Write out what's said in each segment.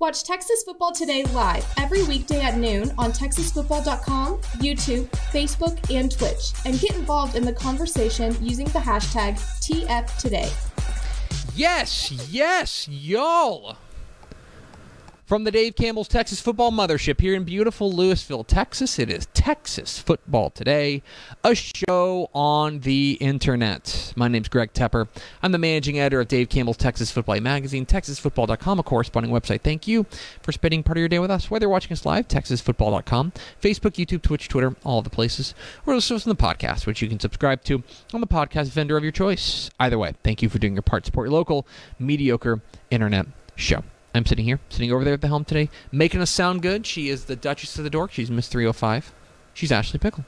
Watch Texas Football Today live every weekday at noon on TexasFootball.com, YouTube, Facebook, and Twitch, and get involved in the conversation using the hashtag TFToday. Yes, yes, y'all. From the Dave Campbell's Texas Football Mothership here in beautiful Lewisville, Texas, it is Texas Football Today, a show on the internet. My name's Greg Tepper. I'm the managing editor of Dave Campbell's Texas Football Magazine, TexasFootball.com, a corresponding website. Thank you for spending part of your day with us, whether you're watching us live, TexasFootball.com, Facebook, YouTube, Twitch, Twitter, all the places, or listen to the podcast, which you can subscribe to on the podcast vendor of your choice. Either way, thank you for doing your part. Support your local, mediocre internet show. I'm sitting here, sitting over there at the helm today, making us sound good. She is the Duchess of the Dork. She's Miss 305. She's Ashley Pickle.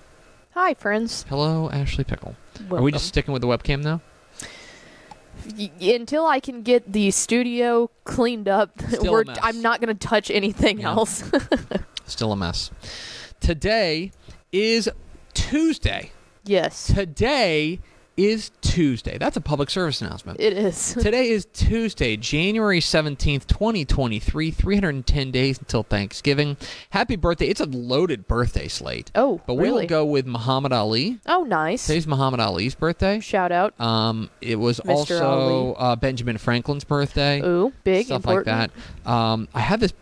Hi, friends. Hello, Ashley Pickle. Welcome. Are we just sticking with the webcam now? Y- until I can get the studio cleaned up? We're. I'm not going to touch anything Yeah. else. Still a mess. Today is Tuesday. yes, Today is Tuesday. That's a public service announcement. it is. Today is Tuesday, January 17th, 2023. 310 days until Thanksgiving. Happy birthday. It's a loaded birthday slate. oh, But we really? will go with Muhammad Ali. Oh, nice. Today's Muhammad Ali's birthday. Shout out. Um, it was Mr. also uh, Benjamin Franklin's birthday. Ooh, big, stuff important. like that. Um, I had this,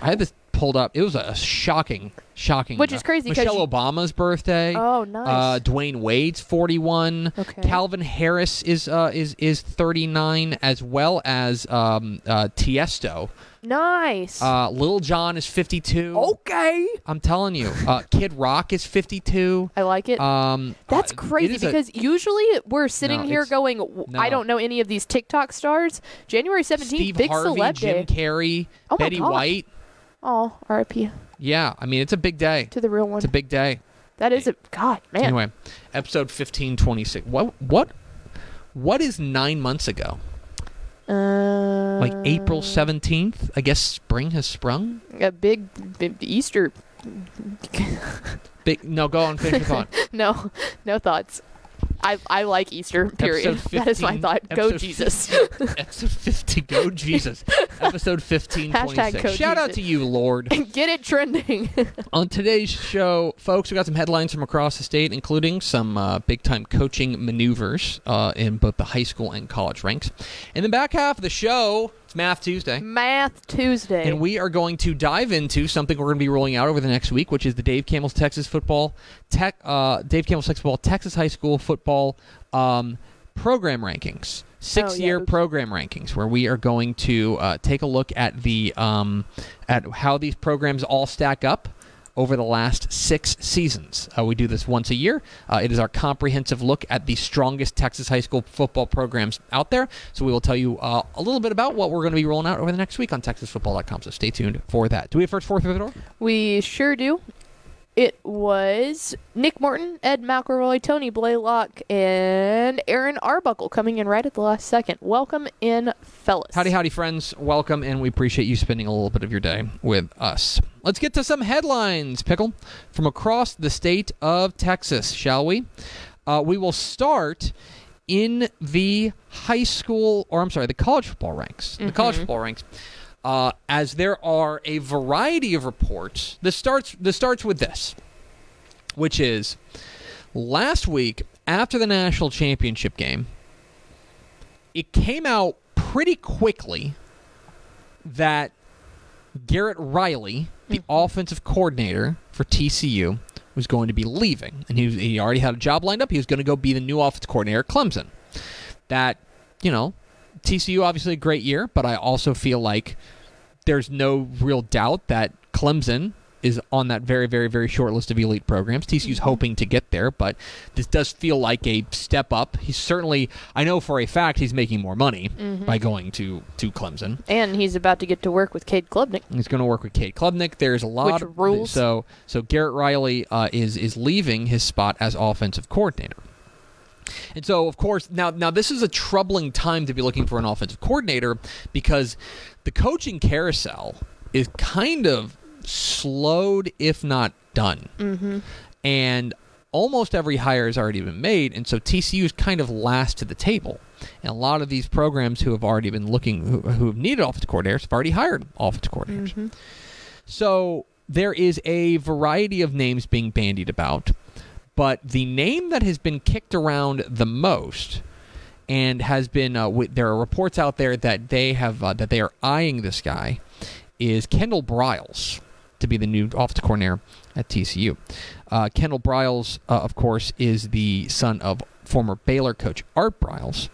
I had this pulled up. It was a shocking, shocking. Which is uh, crazy Michelle you- Obama's birthday. Oh, nice. Uh, Dwyane Wade's forty-one. Okay. Calvin Harris is uh, is is thirty-nine, as well as um, uh, Tiesto. nice. Uh, Lil Jon is fifty-two. okay. I'm telling you. Uh, Kid Rock is fifty-two. I like it. Um, That's uh, it crazy is a- because usually we're sitting No, here going, "W- I don't know any of these TikTok stars. January 17th, Steve big Harvey, celeb Jim. Carrey, Oh Betty gosh. White. Oh, RIP Yeah, I mean it's a big day. to the real one. It's a big day. that is a, God, man. Anyway, episode fifteen twenty six. What what what is nine months ago? Uh, Like April seventeenth? I guess spring has sprung. a big, big Easter. Big. No, go on. Finish your thought. no, no thoughts. I I like Easter. Period. Episode That is my thought. Go Jesus. 15 episode fifty. Go Jesus. Episode fifteen twenty six. Shout out to you, Lord. Get it trending. On today's show, folks, we got some headlines from across the state, including some uh, big time coaching maneuvers uh, in both the high school and college ranks. In the back half of the show, it's Math Tuesday. Math Tuesday. And we are going to dive into something we're going to be rolling out over the next week, which is the Dave Campbell's Texas Football, tech, uh, Dave Campbell's Texas Football, Texas High School Football um, program rankings, six-year oops. program rankings, where we are going to uh, take a look at the um, at how these programs all stack up over the last six seasons. Uh, we do this once a year. Uh, it is our comprehensive look at the strongest Texas high school football programs out there. So we will tell you uh, a little bit about what we're going to be rolling out over the next week on TexasFootball.com. So stay tuned for that. Do we have first four through the door? We sure do. It was Nick Morton, Ed McElroy, Tony Blaylock, and Aaron Arbuckle coming in right at the last second. Welcome in, fellas. Howdy, howdy, friends. Welcome, and we appreciate you spending a little bit of your day with us. Let's get to some headlines, Pickle, from across the state of Texas, shall we? Uh, we will start in the high school, or I'm sorry, the college football ranks. The college football ranks. Uh, as there are a variety of reports. This starts. This starts with this, which is last week after the national championship game. It came out pretty quickly that Garrett Riley, the offensive coordinator for TCU, was going to be leaving, and he he already had a job lined up. He was going to go be the new offensive coordinator at Clemson. That you know, TCU obviously a great year, but I also feel like there's no real doubt that Clemson is on that very, very, very short list of elite programs. TCU's hoping to get there, but this does feel like a step up. He's certainly, I know for a fact, he's making more money by going to to Clemson. And he's about to get to work with Cade Klubnik. He's going to work with Cade Klubnik. There's a lot Which of rules. So, so Garrett Riley uh, is is leaving his spot as offensive coordinator. And so, of course, now now this is a troubling time to be looking for an offensive coordinator because the coaching carousel is kind of slowed, if not done. Mm-hmm. And almost every hire has already been made, and so TCU is kind of last to the table. And a lot of these programs who have already been looking, who, who have needed offensive coordinators, have already hired offensive coordinators. So there is a variety of names being bandied about, but the name that has been kicked around the most and has been uh, wi- there are reports out there that they have uh, that they are eyeing this guy is Kendall Briles to be the new offensive coordinator at TCU. Uh, Kendall Briles, uh, of course, is the son of former Baylor coach Art Briles.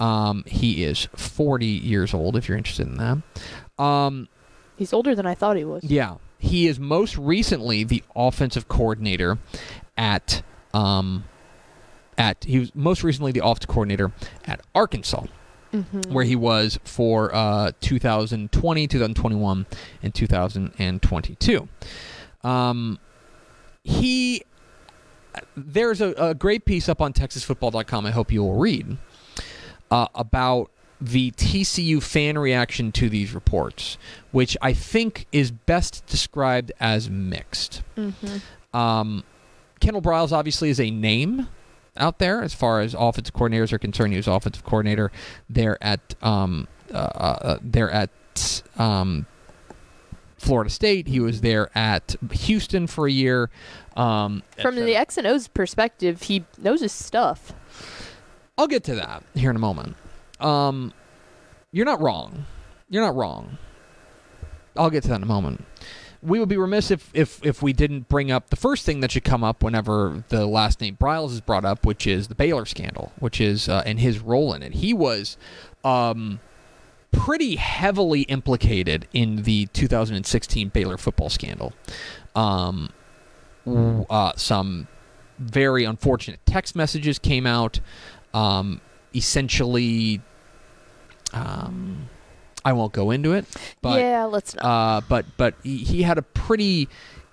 Um, he is 40 years old, if you're interested in that. Um, He's older than I thought he was. yeah, he is most recently the offensive coordinator at um at he was most recently the offensive coordinator at Arkansas. Where he was for uh, 2020, 2021, and 2022. Um, he there's a, a great piece up on TexasFootball.com. I hope you will read uh, about the TCU fan reaction to these reports, which I think is best described as mixed. Um, Kendall Briles obviously is a name out there as far as offensive coordinators are concerned. He was offensive coordinator there at um, uh, uh, there at um, Florida State. He was there at Houston for a year. Um, From the X and O's perspective, he knows his stuff. I'll get to that here in a moment. Um, you're not wrong. You're not wrong. I'll get to that in a moment. We would be remiss if, if, if we didn't bring up the first thing that should come up whenever the last name Briles is brought up, which is the Baylor scandal, which is uh, and his role in it. He was um, pretty heavily implicated in the 2016 Baylor football scandal. Um, uh, some very unfortunate text messages came out. Um, essentially, um, I won't go into it, but yeah, let's not. uh, but but he, he had a pretty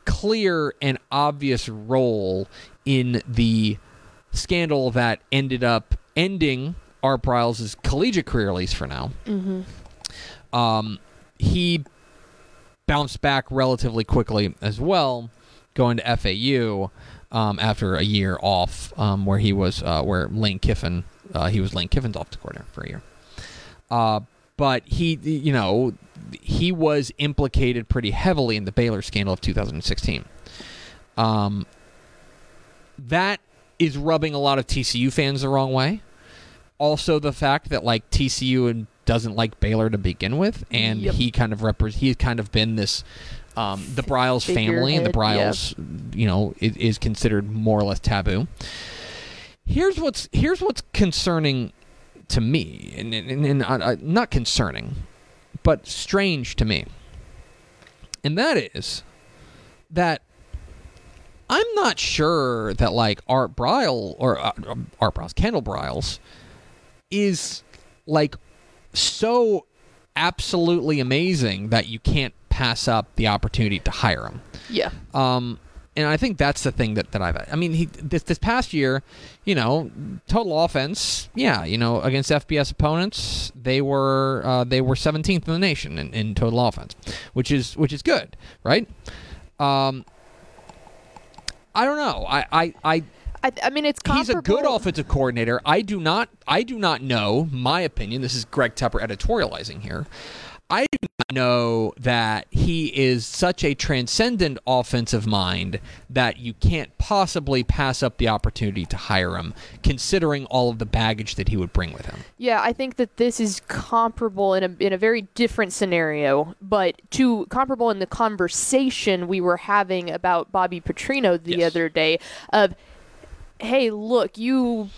clear and obvious role in the scandal that ended up ending Art Briles' collegiate career, at least for now. Mm-hmm. Um, he bounced back relatively quickly as well, going to FAU um, after a year off, um, where he was uh, where Lane Kiffin uh, he was Lane Kiffin's offensive coordinator for a year. Uh, but he, you know, he was implicated pretty heavily in the Baylor scandal of 2016. Um, that is rubbing a lot of TCU fans the wrong way. Also, the fact that like TCU and doesn't like Baylor to begin with, and Yep. he kind of repre- he's kind of been this. Um, the Briles family and the Briles. You know, is, is considered more or less taboo. Here's what's here's what's concerning to me, and, and, and uh, uh, not concerning, but strange to me, and that is that I'm not sure that like Art Brile or uh, um, Art Briles, Kendall Briles, is like so absolutely amazing that you can't pass up the opportunity to hire him. yeah. Um, and I think that's the thing that, that I've. I mean, he this this past year, you know, total offense, yeah, you know, against FBS opponents, they were uh, they were 17th in the nation in, in total offense, which is which is good, right? Um, I don't know. I I. I I, I mean, it's He's a good offensive coordinator. I do not I do not know, my opinion, this is Greg Tepper editorializing here. I do not know that he is such a transcendent offensive mind that you can't possibly pass up the opportunity to hire him, considering all of the baggage that he would bring with him. Yeah, I think that this is comparable in a in a very different scenario, but to comparable in the conversation we were having about Bobby Petrino the Yes. other day of hey, look, you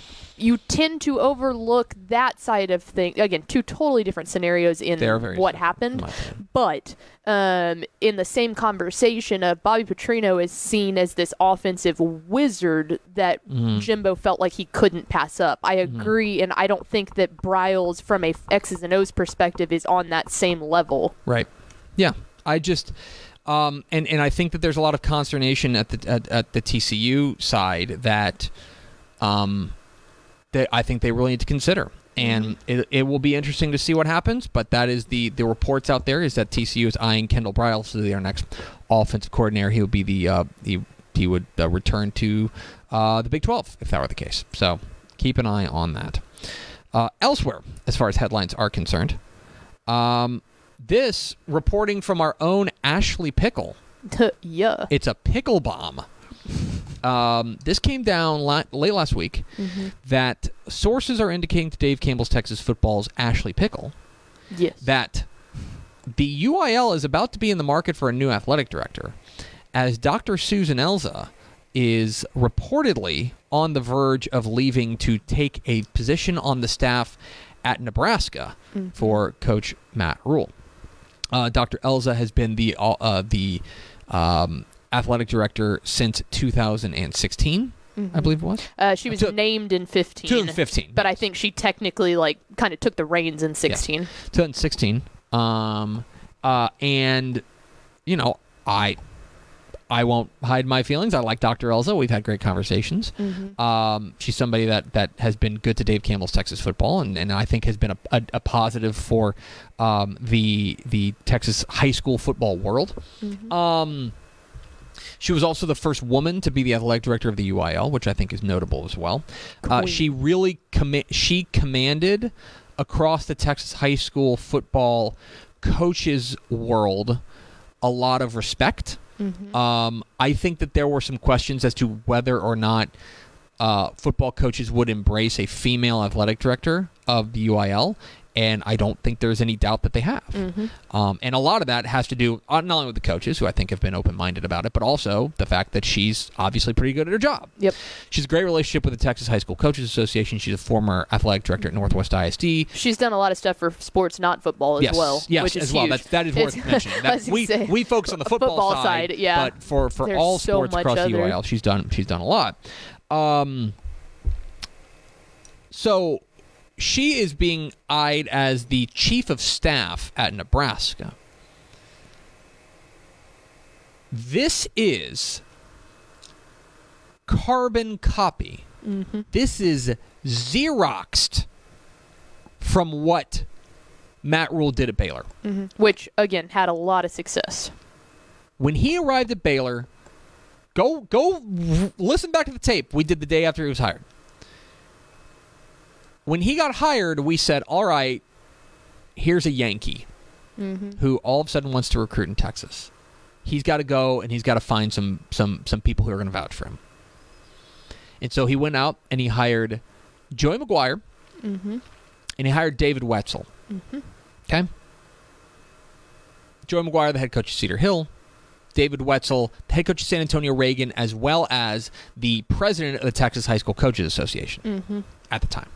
you tend to overlook that side of things. Again, two totally different scenarios in They are very what in happened. But um, in the same conversation of Bobby Petrino is seen as this offensive wizard that Mm-hmm. Jimbo felt like he couldn't pass up. I agree, and I don't think that Briles, from a X's and O's perspective, is on that same level. Right. Yeah. I just um and and I think that there's a lot of consternation at the at, at the TCU side that um that I think they really need to consider. And it, it will be interesting to see what happens, but that is the the reports out there is that TCU is eyeing Kendall Briles to be their next offensive coordinator. He would be the uh, he he would uh, return to uh, the Big 12 if that were the case. So keep an eye on that. Uh, elsewhere, as far as headlines are concerned, um, this reporting from our own Ashley Pickle. yeah. It's a pickle bomb. Um, this came down la- late last week that sources are indicating to Dave Campbell's Texas Football's Ashley Pickle Yes. that the UIL is about to be in the market for a new athletic director, as Dr. Susan Elza is reportedly on the verge of leaving to take a position on the staff at Nebraska for Coach Matt Rhule. Uh, Dr. Elza has been the uh, uh, the um, athletic director since 2016, I believe it was. Uh, she was Two- named in 15. 2015, But I think she technically, like, kind of took the reins in 16. 2016. Um, uh, and you know, I, I won't hide my feelings. I like Dr. Elza. We've had great conversations. Um, she's somebody that that has been good to Dave Campbell's Texas football, and, and I think has been a, a, a positive for um, the the Texas high school football world. Um, she was also the first woman to be the athletic director of the UIL, which I think is notable as well. Uh, she really comma- she commanded across the Texas high school football coaches world a lot of respect. Um, I think that there were some questions as to whether or not uh, football coaches would embrace a female athletic director of the UIL, and I don't think there's any doubt that they have. Um, and a lot of that has to do uh, not only with the coaches, who I think have been open minded about it, but also the fact that she's obviously pretty good at her job. Yep. She's a great relationship with the Texas High School Coaches Association. She's a former athletic director at Northwest ISD. She's done a lot of stuff for sports, not football, as yes, well. yes, which is as well. huge. That's, that is worth mentioning. That we say, we focus on the football, football side, yeah. But for for There's all so sports across the other- UIL, she's done she's done a lot. Um, so she is being eyed as the chief of staff at Nebraska. This is carbon copy. Mm-hmm. This is Xeroxed from what Matt Rhule did at Baylor. Mm-hmm. which again had a lot of success. When he arrived at Baylor, go go listen back to the tape we did the day after he was hired. When he got hired, we said, "All right, here's a Yankee mm-hmm. who all of a sudden wants to recruit in Texas. He's got to go and he's got to find some some some people who are going to vouch for him." And so he went out and he hired Joey McGuire mm-hmm. and he hired David Wetzel. Mm-hmm. Okay. Joey McGuire, the head coach of Cedar Hill, David Wetzel, the head coach of San Antonio Reagan, as well as the president of the Texas High School Coaches Association at the time.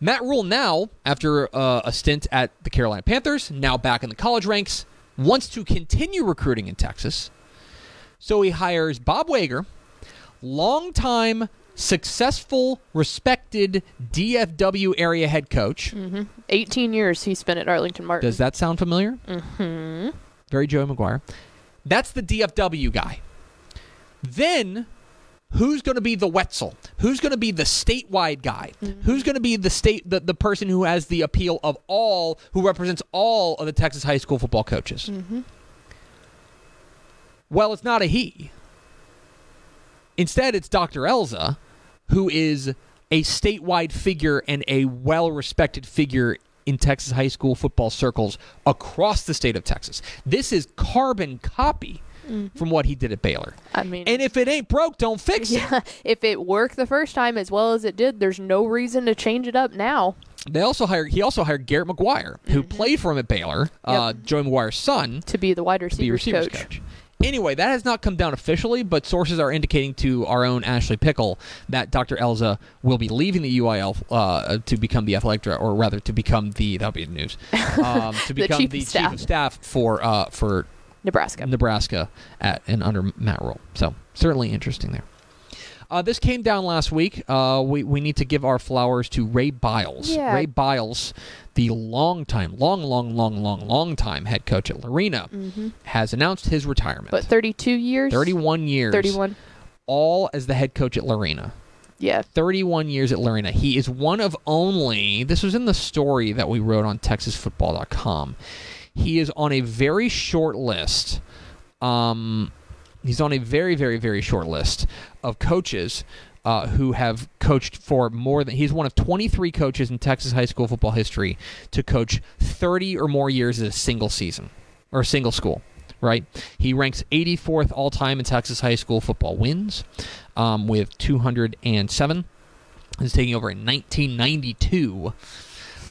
Matt Rhule now, after uh, a stint at the Carolina Panthers, now back in the college ranks, wants to continue recruiting in Texas. So he hires Bob Wager, longtime successful, respected DFW area head coach. 18 years he spent at Arlington Martin. Does that sound familiar? Mm-hmm. Very Joey McGuire. That's the DFW guy. Then, who's going to be the Wetzel? Who's going to be the statewide guy? Mm-hmm. Who's going to be the state the, the person who has the appeal of all who represents all of the Texas high school football coaches? Mm-hmm. Well, it's not a he. Instead, it's Dr. Elza, who is a statewide figure and a well respected figure in Texas high school football circles across the state of Texas. This is carbon copy from what he did at Baylor. I mean, And if it ain't broke, don't fix it. yeah, if it worked the first time as well as it did, there's no reason to change it up now. They also hired he also hired Garrett McGuire, who played for him at Baylor, uh, Joey McGuire's son, To be the wide be receivers, receivers coach. Anyway, that has not come down officially, but sources are indicating to our own Ashley Pickle that Dr. Elza will be leaving the UIL uh, to become the athletic director, or rather to become the that'll be the news, um, to The become chief the of chief of staff for uh, for Nebraska. Nebraska at and under Matt Rhule. So certainly interesting there. Uh, this came down last week. Uh, we we need to give our flowers to Ray Biles. Yeah. Ray Biles, the long time, long, long, long, long, long time head coach at Lorena, has announced his retirement. But 32 years? 31 years, 31. all as the head coach at Lorena. Yeah. 31 years at Lorena. He is one of only, this was in the story that we wrote on TexasFootball.com. He is on a very short list. Um, he's on a very, very, very short list of coaches uh, who have coached for more than, he's one of 23 coaches in Texas high school football history to coach 30 or more years in a single season or a single school right? He ranks 84th all time in Texas high school football wins um, with 207. He's taking over in 1992.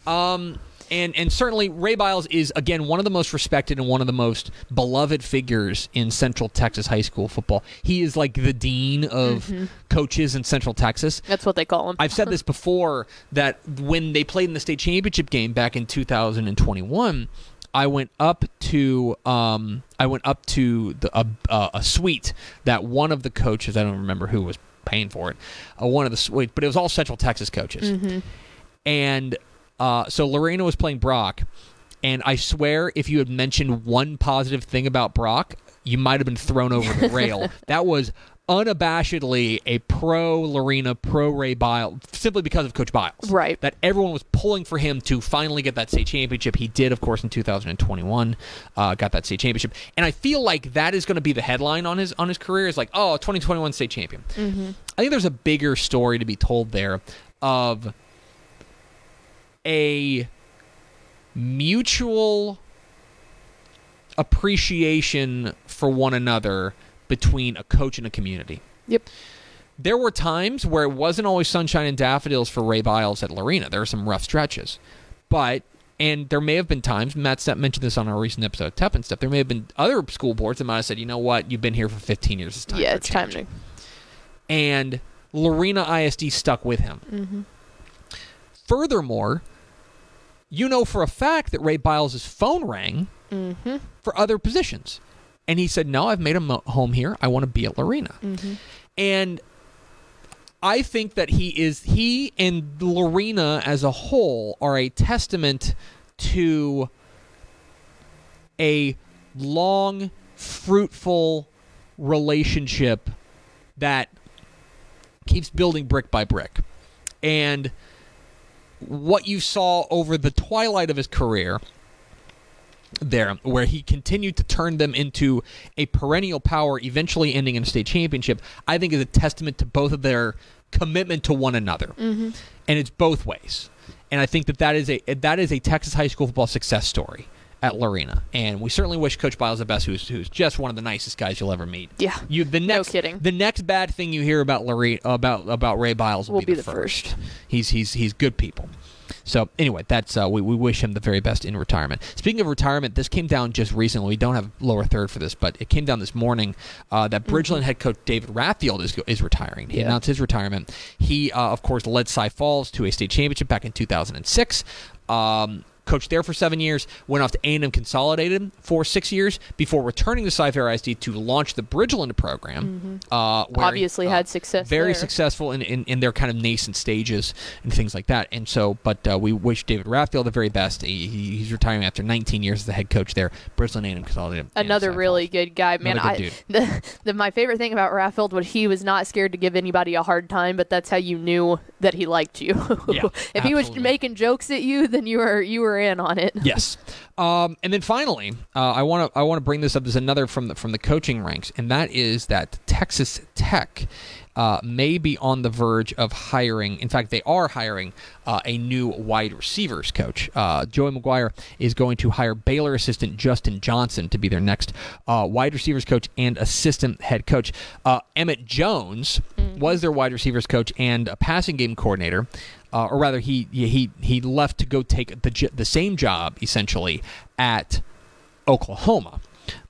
Um, and, and certainly Ray Biles is again one of the most respected and one of the most beloved figures in Central Texas high school football. He is like the dean of coaches in Central Texas. That's what they call him. I've said this before that when they played in the state championship game back in 2021, I went up to um, I went up to the, a, a, a suite that one of the coaches I don't remember who was paying for it, uh, one of the suite, but it was all Central Texas coaches, and uh, so Lorena was playing Brock, and I swear if you had mentioned one positive thing about Brock, you might have been thrown over the rail. that was unabashedly a pro Lorena, pro Ray Biles, simply because of Coach Biles. Right. That everyone was pulling for him to finally get that state championship. He did, of course, in 2021, uh, got that state championship. And I feel like that is going to be the headline on his on his career. Is like, oh, 2021 state champion. I think there's a bigger story to be told there of a mutual appreciation for one another between a coach and a community. Yep. There were times where it wasn't always sunshine and daffodils for Ray Biles at Lorena. There were some rough stretches. But, and there may have been times, Matt Stepp mentioned this on our recent episode of Tep and stuff, there may have been other school boards that might have said, you know what, you've been here for 15 years. It's time yeah, it's time change." to. and Lorena ISD stuck with him. Mm-hmm. Furthermore, you know for a fact that Ray Biles' phone rang mm-hmm. for other positions. And he said, No, I've made a mo- home here. I want to be at Lorena. Mm-hmm. And I think that he is, he and Lorena as a whole are a testament to a long, fruitful relationship that keeps building brick by brick. And what you saw over the twilight of his career there, where he continued to turn them into a perennial power, eventually ending in a state championship, I think is a testament to both of their commitment to one another. Mm-hmm. And it's both ways. And I think that that is a that is a Texas high school football success story at Lorena. And we certainly wish Coach Biles the best, who's who's just one of the nicest guys you'll ever meet. Yeah. You the next kidding. the next bad thing you hear about Lorena about about Ray Biles will, Will be, be the, the first. first. He's he's he's good people. So anyway, that's uh, we we wish him the very best in retirement. Speaking of retirement, this came down just recently. We don't have lower third for this, but it came down this morning uh, that Bridgeland head coach David Rathfield is is retiring. He Yeah. announced his retirement. He uh, of course led Cy Falls to a state championship back in 2006. Um, coached there for seven years, went off to A&M Consolidated for six years before returning to Cy-Fair ISD to launch the Bridgeland program. Uh, where, Obviously uh, had success Very there. successful in, in, in their kind of nascent stages and things like that. And so, but uh, we wish David Rathfield the very best. He, he- he's retiring after 19 years as the head coach there. Bridgeland A&M Consolidated. Another really good guy, man. Another I good the, the my favorite thing about Raffeld was he was not scared to give anybody a hard time, but that's how you knew that he liked you. Yeah, if he was making jokes at you, then you were you were in on it. Yes. Um, and then finally, uh, I want to I want to bring this up. There's another from the from the coaching ranks, and that is that Texas Tech. Uh, may be on the verge of hiring. In fact, they are hiring uh, a new wide receivers coach. Uh, Joey McGuire is going to hire Baylor assistant Justin Johnson to be their next uh, wide receivers coach and assistant head coach. Uh, Emmett Jones was their wide receivers coach and a passing game coordinator uh, or rather, he he he left to go take the the same job essentially at Oklahoma.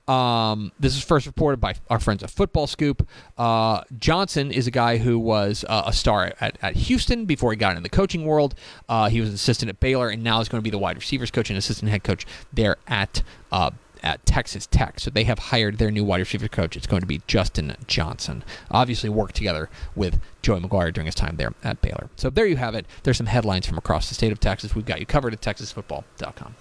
Um, this is first reported by our friends at Football Scoop. Uh, Johnson is a guy who was uh, a star at, at Houston before he got in the coaching world. Uh, he was an assistant at Baylor and now is going to be the wide receivers coach and assistant head coach there at uh, at Texas Tech. So they have hired their new wide receiver coach. It's going to be Justin Johnson. Obviously, worked together with Joey McGuire during his time there at Baylor. So there you have it. There's some headlines from across the state of Texas. We've got you covered at texasfootball.com.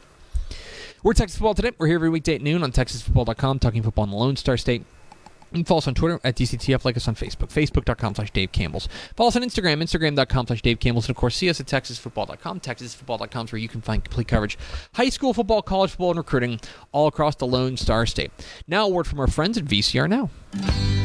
We're Texas Football today. We're here every weekday at noon on texasfootball.com, talking football in the Lone Star State. You can follow us on Twitter at DCTF, like us on Facebook, facebook.com slash Dave Campbell's. Follow us on Instagram, instagram.com slash Dave Campbell's, and of course, see us at texasfootball.com. Texasfootball.com is where you can find complete coverage. High school football, college football, and recruiting all across the Lone Star State. Now, a word from our friends at VCR Now.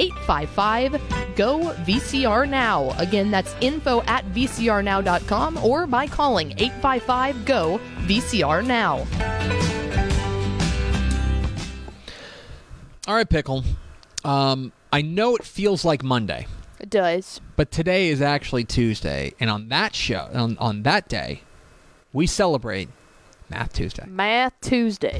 855 GO VCR Now. Again, that's info at vcrnow.com or by calling 855 GO VCR Now. All right, Pickle. Um, I know it feels like Monday, It does. but today is actually Tuesday, and on that show, on, on that day, we celebrate Math Tuesday. Math Tuesday.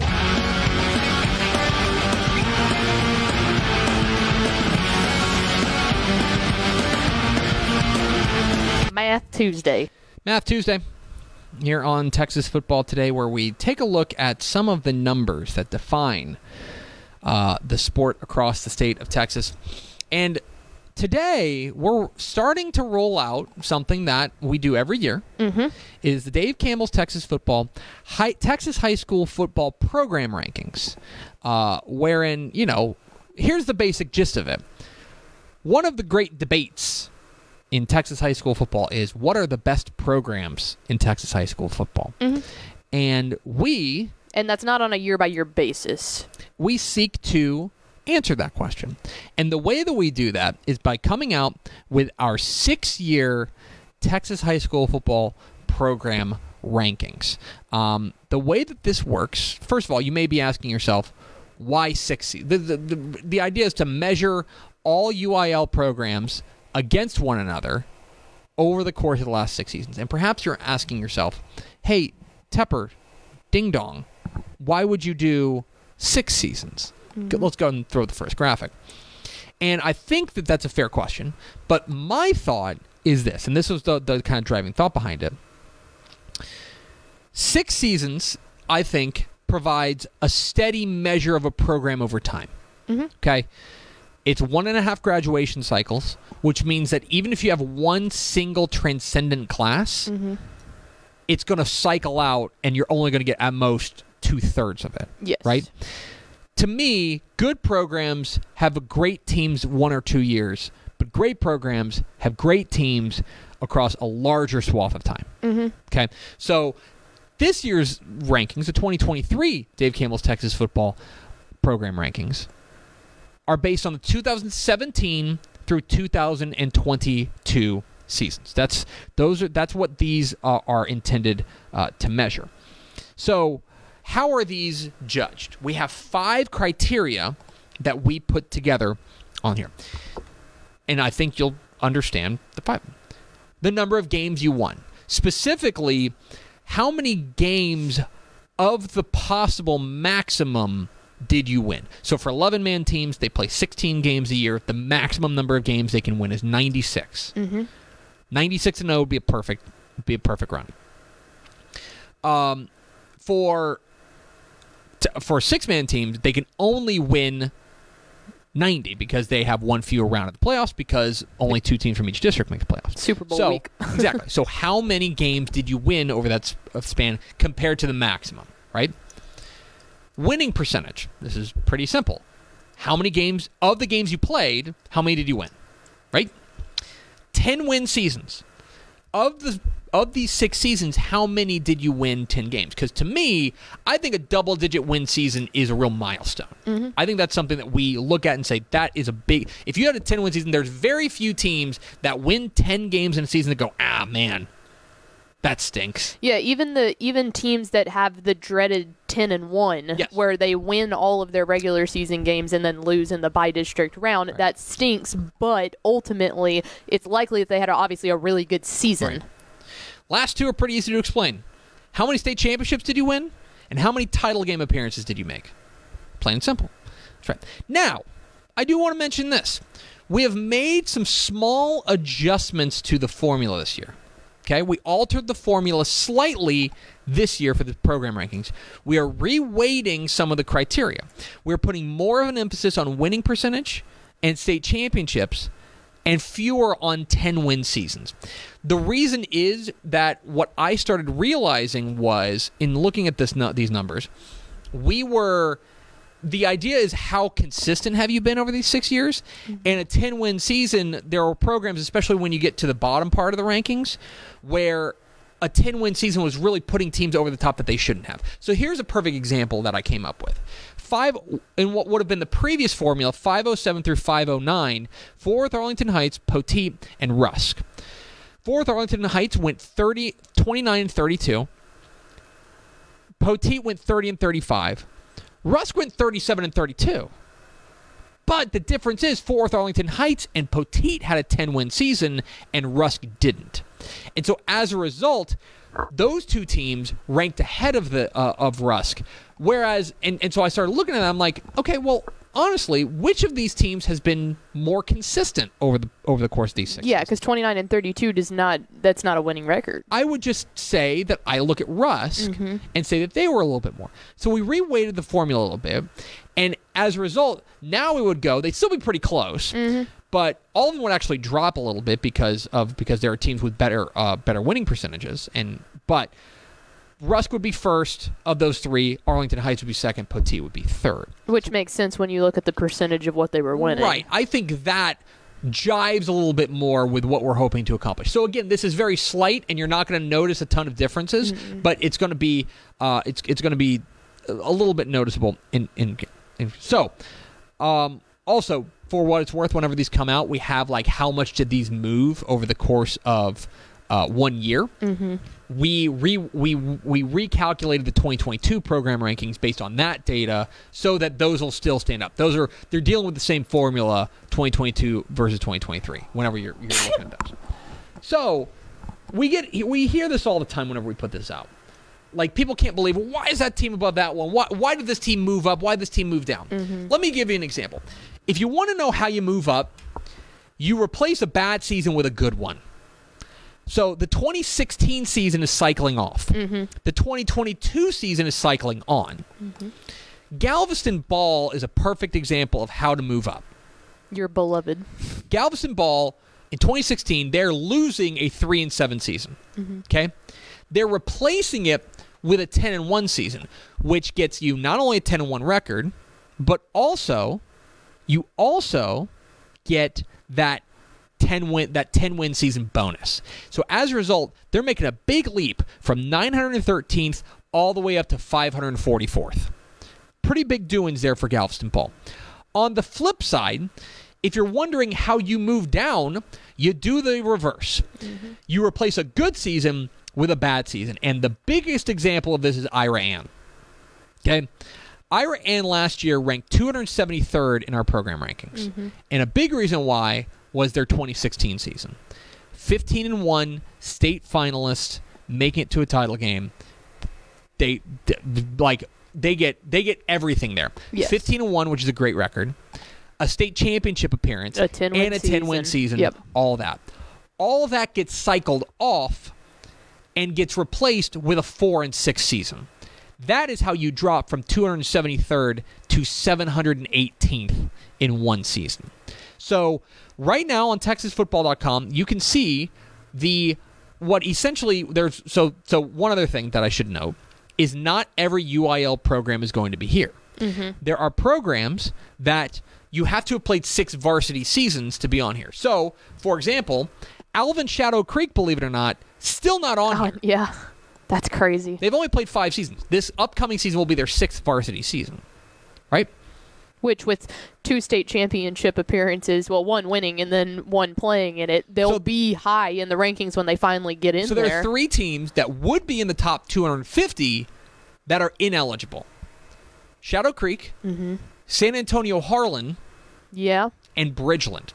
Math Tuesday. Math Tuesday here on Texas Football Today, where we take a look at some of the numbers that define uh, the sport across the state of Texas. And today, we're starting to roll out something that we do every year. Mm-hmm. Is the Dave Campbell's Texas Football high, Texas High School Football Program Rankings, uh, wherein you know, here's the basic gist of it. One of the great debates in Texas high school football is what are the best programs in Texas high school football? And we And that's not on a year by year basis. we seek to answer that question. And the way that we do that is by coming out with our 6-year Texas high school football program rankings. Um, the way that this works, first of all, you may be asking yourself, why six? The, the, the, the idea is to measure all UIL programs against one another over the course of the last six seasons. And perhaps you're asking yourself, hey, Tepper, ding dong, why would you do six seasons? Go- mm-hmm. Let's go and throw the first graphic. And I think that that's a fair question. But my thought is this, and this was the, the kind of driving thought behind it. Six seasons, I think, provides a steady measure of a program over time. Mm-hmm. Okay? It's one and a half graduation cycles, which means that even if you have one single transcendent class, it's going to cycle out and you're only going to get at most two thirds of it. Yes. Right? To me, good programs have great teams one or two years, but great programs have great teams across a larger swath of time. Mm-hmm. Okay. So this year's rankings, the 2023 Dave Campbell's Texas football program rankings, are based on the 2017 through 2022 seasons. That's those are that's what these uh, are intended uh, to measure. So, how are these judged? We have five criteria that we put together on here. And I think you'll understand the five. The number of games you won. Specifically, how many games of the possible maximum did you win? So for 11 man teams, they play 16 games a year. The maximum number of games they can win is 96. 96 and 0 would be a perfect be a perfect run. Um, for t- for six man teams, they can only win 90 because they have one fewer round of the playoffs because only two teams from each district make the playoffs. Super Bowl so, week. exactly. So how many games did you win over that s- span compared to the maximum, right? Winning percentage. This is pretty simple. How many games of the games you played, how many did you win? Right? 10 win seasons. Of the of these 6 seasons, how many did you win 10 games? Cuz to me, I think a double digit win season is a real milestone. I think that's something that we look at and say that is a big If you had a 10 win season, there's very few teams that win 10 games in a season that go, "Ah, man, that stinks." Yeah, even the even teams that have the dreaded ten and one, Yes. where they win all of their regular season games and then lose in the by district round, that stinks. But ultimately, it's likely that they had a, obviously a really good season. Right. Last two are pretty easy to explain. How many state championships did you win? And how many title game appearances did you make? Plain and simple. That's right. Now, I do want to mention this. We have made some small adjustments to the formula this year. Okay, we altered the formula slightly this year for the program rankings. We are reweighting some of the criteria. We're putting more of an emphasis on winning percentage and state championships and fewer on 10 win seasons. The reason is that what I started realizing was in looking at this these numbers, we were the idea is how consistent have you been over these six years? Mm-hmm. In a 10 win season, there are programs, especially when you get to the bottom part of the rankings, where a 10 win season was really putting teams over the top that they shouldn't have. So here's a perfect example that I came up with. Five in what would have been the previous formula, 507 through 509, Fort Worth Arlington Heights, Poteet, and Rusk. Fort Worth Arlington Heights went 30, 29 and 32. Poteet went 30 and 35. Rusk went 37 and 32. But the difference is Fort Worth Arlington Heights and Poteet had a 10 win season and Rusk didn't. And so as a result, those two teams ranked ahead of the uh, of Rusk. Whereas and, and so I started looking at it, I'm like, okay, well, honestly, which of these teams has been more consistent over the over the course of these six? Yeah, because twenty nine and thirty two does not. That's not a winning record. I would just say that I look at Rusk and say that they were a little bit more. So we reweighted the formula a little bit, and as a result, now we would go. They'd still be pretty close, but all of them would actually drop a little bit because of because there are teams with better uh, better winning percentages, and but. Rusk would be first of those three. Arlington Heights would be second. Poteet would be third. Which makes sense when you look at the percentage of what they were winning. Right. I think that jives a little bit more with what we're hoping to accomplish. So again, this is very slight, and you're not going to notice a ton of differences, but it's going to be uh, it's it's going to be a little bit noticeable. In in, in so, um, also for what it's worth, whenever these come out, we have like how much did these move over the course of uh, one year. Mm-hmm. We re we we recalculated the 2022 program rankings based on that data, so that those will still stand up. Those are they're dealing with the same formula 2022 versus 2023. Whenever you're, you're looking at those, so we get we hear this all the time whenever we put this out. Like people can't believe why is that team above that one? Why why did this team move up? Why did this team move down? Mm-hmm. Let me give you an example. If you want to know how you move up, you replace a bad season with a good one. So the 2016 season is cycling off. Mm-hmm. The 2022 season is cycling on. Mm-hmm. Galveston Ball is a perfect example of how to move up. Your beloved. Galveston Ball in 2016, they're losing a 3 and 7 season. Mm-hmm. Okay? They're replacing it with a 10 and 1 season, which gets you not only a 10 and 1 record, but also you also get that 10 win that 10 win season bonus. So as a result, they're making a big leap from 913th all the way up to 544th. Pretty big doings there for Galveston Ball. On the flip side, if you're wondering how you move down, you do the reverse. Mm-hmm. You replace a good season with a bad season. And the biggest example of this is Iraan. Okay. Iraan last year ranked 273rd in our program rankings. Mm-hmm. And a big reason why was their 2016 season. 15 and 1 state finalist making it to a title game. They like they get they get everything there. Yes. 15 and 1, which is a great record. A state championship appearance A 10-win and a 10 win season. season. Yep. All that. All that gets cycled off and gets replaced with a 4 and 6 season. That is how you drop from 273rd to 718th in one season. So, right now on texasfootball.com, you can see the what essentially there's so so one other thing that I should note is not every UIL program is going to be here. Mm-hmm. There are programs that you have to have played six varsity seasons to be on here. So, for example, Alvin Shadow Creek, believe it or not, still not on Oh, here. yeah. That's crazy. They've only played five seasons. This upcoming season will be their sixth varsity season, right? Which, with two state championship appearances, well, one winning and then one playing in it, they'll So- be high in the rankings when they finally get in so there there. are three teams that would be in the top 250 that are ineligible: Shadow Creek, Mm-hmm. San Antonio Harlan, yeah. and Bridgeland.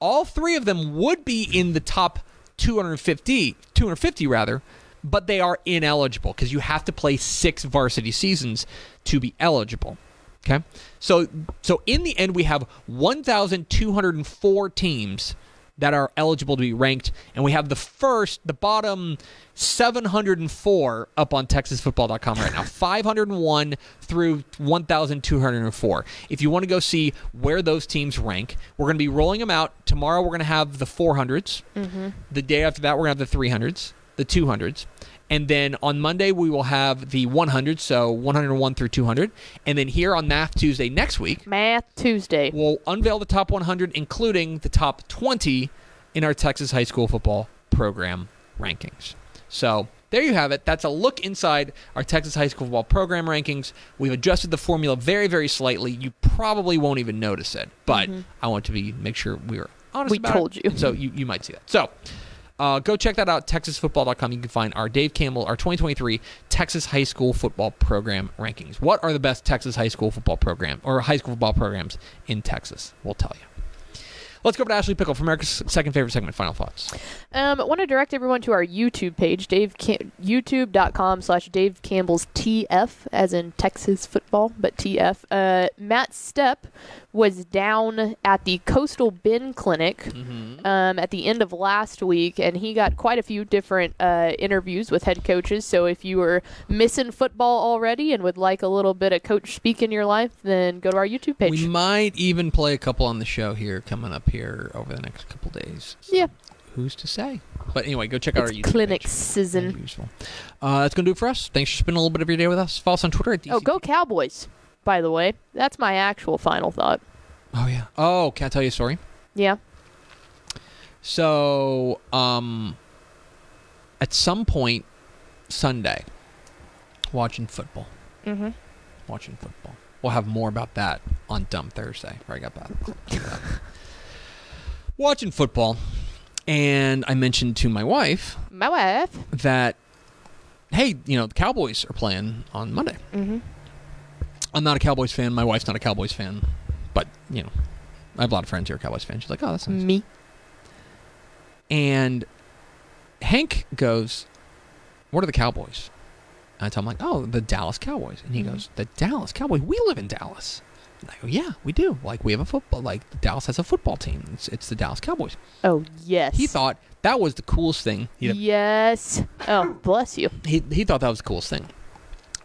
All three of them would be in the top 250, 250 rather, but they are ineligible because you have to play six varsity seasons to be eligible. Okay, so so in the end, we have 1,204 teams that are eligible to be ranked, and we have the first, the bottom 704 up on TexasFootball.com right now. 501 through 1,204. If you want to go see where those teams rank, we're going to be rolling them out tomorrow. We're going to have the 400s. Mm-hmm. The day after that, we're going to have the 300s, the 200s. And then on Monday, we will have the 100, so 101 through 200. And then here on Math Tuesday next week, Math Tuesday. we'll unveil the top 100, including the top 20 in our Texas high school football program rankings. So there you have it. That's a look inside our Texas high school football program rankings. We've adjusted the formula very, very slightly. You probably won't even notice it, but mm-hmm. I want to be make sure we were honest We about told it. you. So you, you might see that. So uh, go check that out, texasfootball.com. You can find our Dave Campbell, our 2023 Texas high school football program rankings. What are the best Texas high school football program or high school football programs in Texas? We'll tell you. Let's go over to Ashley Pickle for America's second favorite segment. Final thoughts. Um, I want to direct everyone to our YouTube page, Dave Cam- youtube.com slash Dave Campbell's TF, as in Texas football, but TF. Uh, Matt Stepp was down at the Coastal Bend Clinic um, at the end of last week, and he got quite a few different uh, interviews with head coaches. So if you were missing football already and would like a little bit of coach speak in your life, then go to our YouTube page. We might even play a couple on the show here coming up here over the next couple days. yeah, Who's to say? But anyway, go check out it's our YouTube clinic page. season. As usual. Uh, that's going to do it for us. Thanks for spending a little bit of your day with us. Follow us on Twitter at DC. Oh, go Cowboys! By the way, that's my actual final thought. Oh, yeah. Oh, can I tell you a story? Yeah. So, um, at some point Sunday, watching football, Mm-hmm. watching football. We'll have more about that on Dumb Thursday. Where I got that. watching football, and I mentioned to my wife My wife. that, hey, you know, the Cowboys are playing on Monday. Mm-hmm. I'm not a Cowboys fan. My wife's not a Cowboys fan, but you know, I have a lot of friends who are Cowboys fans. She's like, oh, that's nice. Me. And Hank goes, What are the Cowboys? And I tell him, like, oh, the Dallas Cowboys. And he Mhm. goes, The Dallas Cowboys? We live in Dallas. And I go, Yeah, we do. Like, we have a football, like, Dallas has a football team. It's, it's the Dallas Cowboys. Oh yes. He thought that was the coolest thing. He'd Yes. Oh, bless you. he, he thought that was the coolest thing.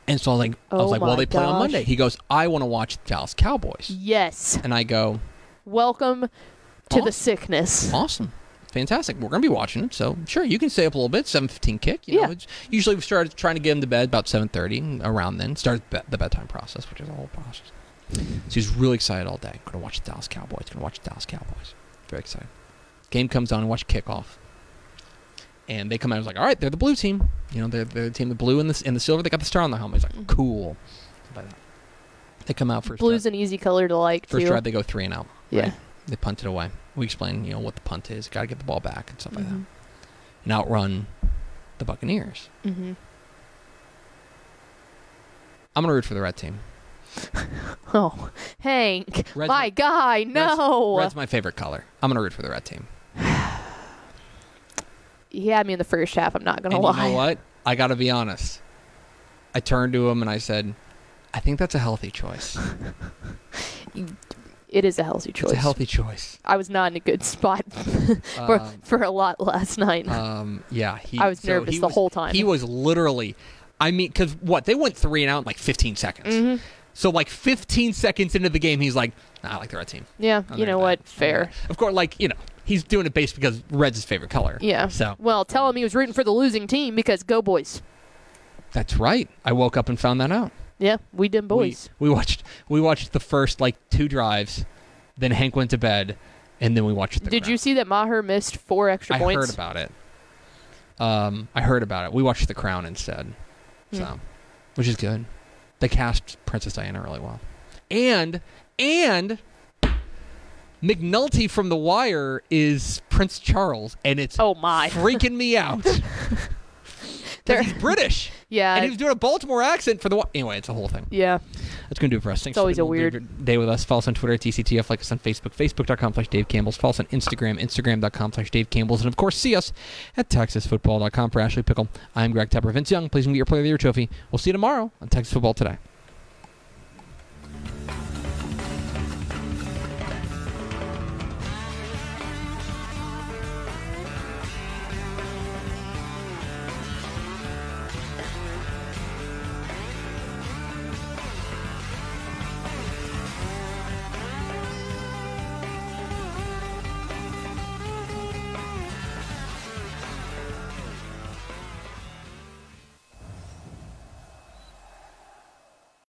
And so I was like, I Oh was like, well, they play on. Monday. He goes, I want to watch the Dallas Cowboys. Yes. And I go, Welcome to Awesome. the sickness. Awesome. Fantastic. We're going to be watching it. So, sure, you can stay up a little bit. 7.15 kick. You Yeah. know, usually we start trying to get him to bed about 7.30 around then. Start the bedtime process, which is a whole process. So he's really excited all day. Going to watch the Dallas Cowboys. Going to watch the Dallas Cowboys. Very excited. Game comes on and watch kickoff. And they come out and was like, all right, they're the blue team. You know, they're, they're the team, the blue and the, and the silver. They got the star on the helmet. He's like, Mm-hmm. cool. They come out first Blue's drive. an easy color to like First too. drive, they go three and out. yeah. right? They punt it away. We explain, you know, what the punt is. Got to get the ball back and stuff like that. Mhm. And outrun the Buccaneers. hmm I'm gonna root for the red team. Oh, Hank, Red's my my- guy, no. Red's, red's my favorite color. I'm gonna root for the red team. he had me in the first half. I'm not gonna and lie. you know what? I gotta be honest. I turned to him and I said, "I think that's a healthy choice. It is a healthy choice. It's a healthy choice." I was not in a good spot for Um, for a lot last night. um, yeah, he, I was so nervous he the was- whole time. He was literally, I mean, because what they went three and out in like 15 seconds. Mhm. So like 15 seconds into the game, he's like, nah, "I like the red team." Yeah, Oh, you know what? Oh, Fair. Of course, like you know, he's doing it based because red's his favorite color. Yeah. So Well, tell him he was rooting for the losing team because go boys. that's right. I woke up and found that out. Yeah, we did boys. We, we watched we watched the first like two drives, then Hank went to bed, and then we watched. The did you see that Maher missed four extra I points? I heard about it. Um, I heard about it. We watched The Crown instead, so Hmm. which is good. They cast Princess Diana really well, and and McNulty from The Wire is Prince Charles, and it's Oh my. freaking me out. He's British, Yeah. and he was doing a Baltimore accent for the. Anyway, it's a whole thing. yeah. That's going to do it for us. Thanks It's always a weird- day with us. Follow us on Twitter at DCTF. Like us on Facebook, facebook.com slash Dave Campbell's. Follow us on Instagram, instagram.com slash Dave Campbell's. And, of course, see us at texasfootball.com. For Ashley Pickle, I'm Greg Tepper. Vince Young, please get your Player of the Year trophy. We'll see you tomorrow on Texas Football Today.